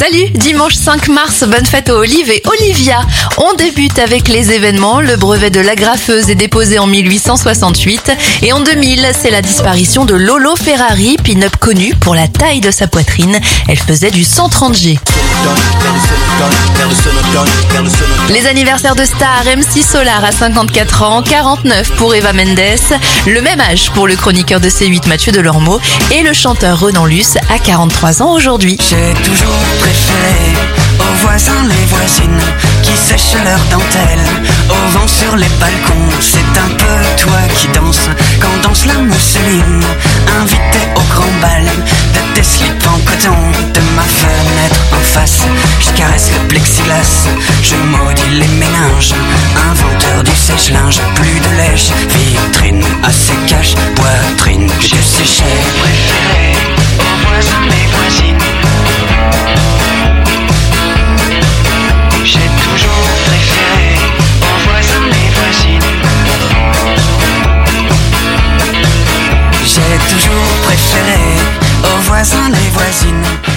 Salut, dimanche 5 mars, bonne fête aux Olive et Olivia. On débute avec les événements. Le brevet de l'agrafeuse est déposé en 1868 et en 2000, c'est la disparition de Lolo Ferrari, pin-up connu pour la taille de sa poitrine. Elle faisait du 130G. Les anniversaires de stars, MC Solar à 54 ans, 49 pour Eva Mendes, le même âge pour le chroniqueur de C8 Mathieu Delormeau et le chanteur Renan Luce à 43 ans aujourd'hui. J'ai toujours préféré aux voisins les voisines qui sèchent leurs dentelles au vent sur les balcons. C'est un peu toi qui danse quand danse la mousseline. Invité au grand bal je maudis les méninges. Inventeur du sèche-linge, plus de lèche, vitrine assez cache, poitrine, je séchais. Préféré aux voisins les voisines. J'ai toujours préféré aux voisins les voisines. J'ai toujours préféré aux voisins les voisines.